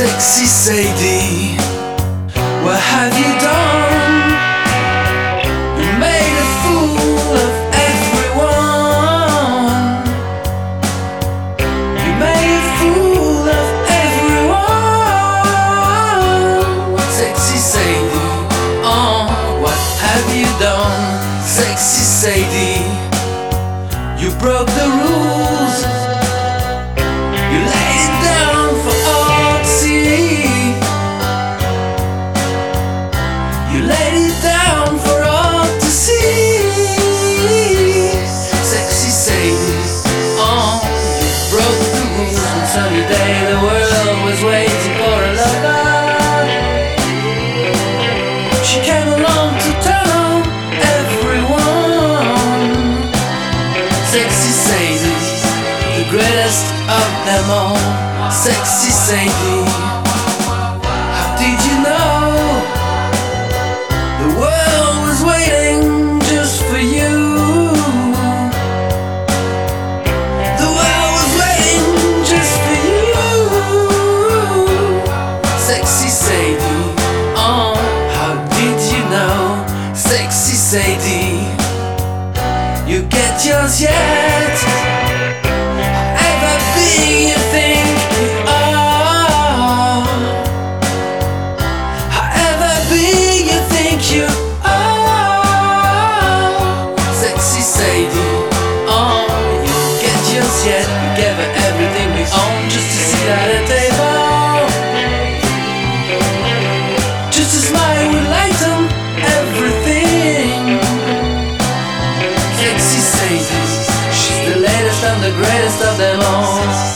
Sadie, what have you done? You made a fool of everyone. You made a fool of everyone. Sexy Sadie, oh, what have you done? Sexy Sadie, you broke the rules. Sunny day, the world was waiting for a lover. She came along to turn on everyone. Sexy Sadie, the greatest of them all. Sexy Sadie, not yours yet. Ever being you think oh. you are. However big you think you are. Sexy Sadie, oh, you get yours yet. We gave her everything we own just to see that day. She's the latest and the greatest of them all.